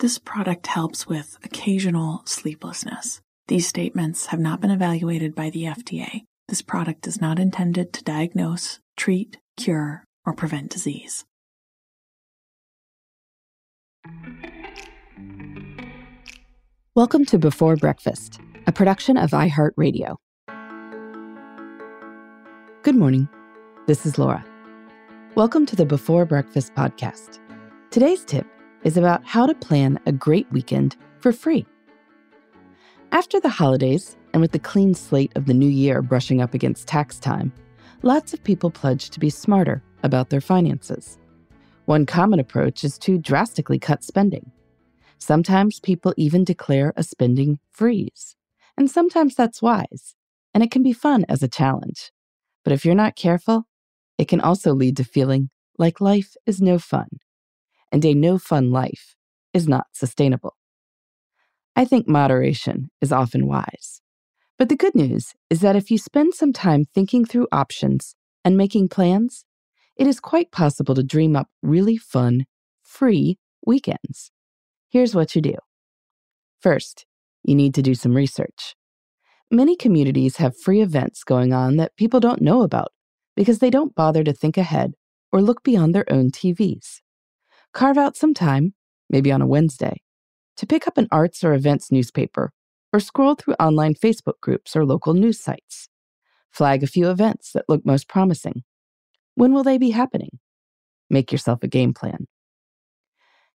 This product helps with occasional sleeplessness. These statements have not been evaluated by the FDA. This product is not intended to diagnose, treat, cure, or prevent disease. Welcome to Before Breakfast, a production of iHeartRadio. Good morning. This is Laura. Welcome to the Before Breakfast podcast. Today's tip is about how to plan a great weekend for free. After the holidays, and with the clean slate of the new year brushing up against tax time, lots of people pledge to be smarter about their finances. One common approach is to drastically cut spending. Sometimes people even declare a spending freeze. And sometimes that's wise, and it can be fun as a challenge. But if you're not careful, it can also lead to feeling like life is no fun and a no fun life is not sustainable. I think moderation is often wise. But the good news is that if you spend some time thinking through options and making plans, it is quite possible to dream up really fun, free weekends. Here's what you do. First, you need to do some research. Many communities have free events going on that people don't know about because they don't bother to think ahead or look beyond their own TVs. Carve out some time, maybe on a Wednesday, to pick up an arts or events newspaper or scroll through online Facebook groups or local news sites. Flag a few events that look most promising. When will they be happening? Make yourself a game plan.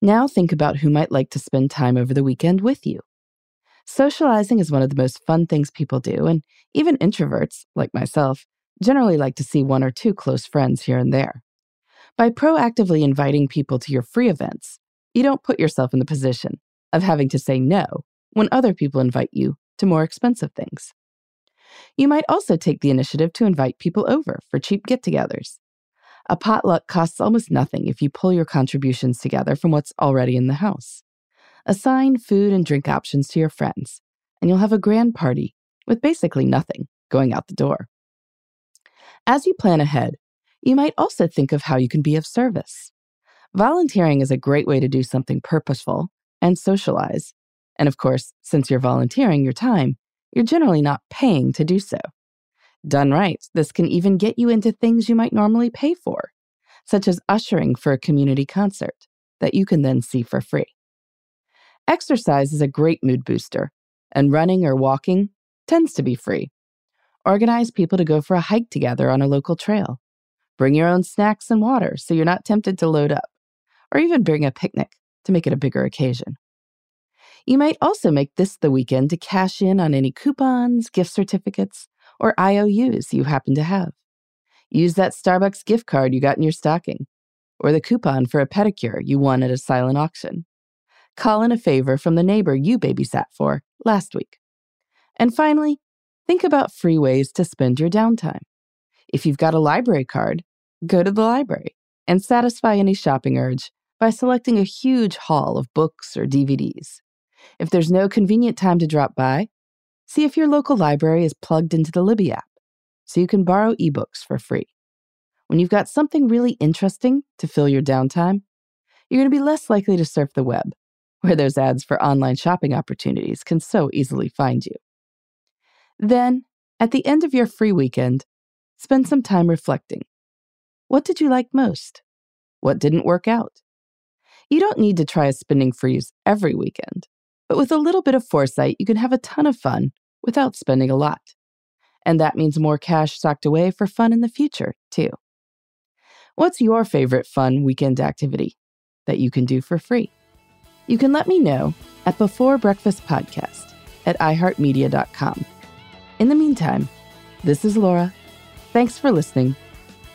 Now think about who might like to spend time over the weekend with you. Socializing is one of the most fun things people do, and even introverts, like myself, generally like to see one or two close friends here and there. By proactively inviting people to your free events, you don't put yourself in the position of having to say no when other people invite you to more expensive things. You might also take the initiative to invite people over for cheap get togethers. A potluck costs almost nothing if you pull your contributions together from what's already in the house. Assign food and drink options to your friends, and you'll have a grand party with basically nothing going out the door. As you plan ahead, you might also think of how you can be of service. Volunteering is a great way to do something purposeful and socialize. And of course, since you're volunteering your time, you're generally not paying to do so. Done right, this can even get you into things you might normally pay for, such as ushering for a community concert that you can then see for free. Exercise is a great mood booster, and running or walking tends to be free. Organize people to go for a hike together on a local trail Bring your own snacks and water so you're not tempted to load up, or even bring a picnic to make it a bigger occasion. You might also make this the weekend to cash in on any coupons, gift certificates, or IOUs you happen to have. Use that Starbucks gift card you got in your stocking, or the coupon for a pedicure you won at a silent auction. Call in a favor from the neighbor you babysat for last week. And finally, think about free ways to spend your downtime. If you've got a library card, go to the library and satisfy any shopping urge by selecting a huge haul of books or DVDs. If there's no convenient time to drop by, see if your local library is plugged into the Libby app so you can borrow ebooks for free. When you've got something really interesting to fill your downtime, you're going to be less likely to surf the web, where those ads for online shopping opportunities can so easily find you. Then, at the end of your free weekend, spend some time reflecting what did you like most? What didn't work out? You don't need to try a spending freeze every weekend, but with a little bit of foresight, you can have a ton of fun without spending a lot. And that means more cash socked away for fun in the future, too. What's your favorite fun weekend activity that you can do for free? You can let me know at Before Breakfast Podcast at iHeartMedia.com. In the meantime, this is Laura. Thanks for listening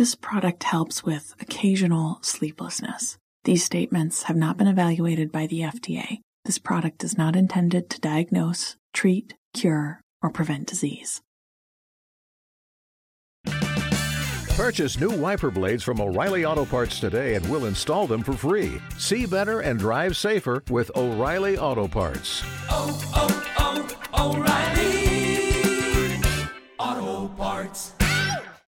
This product helps with occasional sleeplessness. These statements have not been evaluated by the FDA. This product is not intended to diagnose, treat, cure, or prevent disease. Purchase new wiper blades from O'Reilly Auto Parts today and we'll install them for free. See better and drive safer with O'Reilly Auto Parts. Oh, oh, oh, O'Reilly.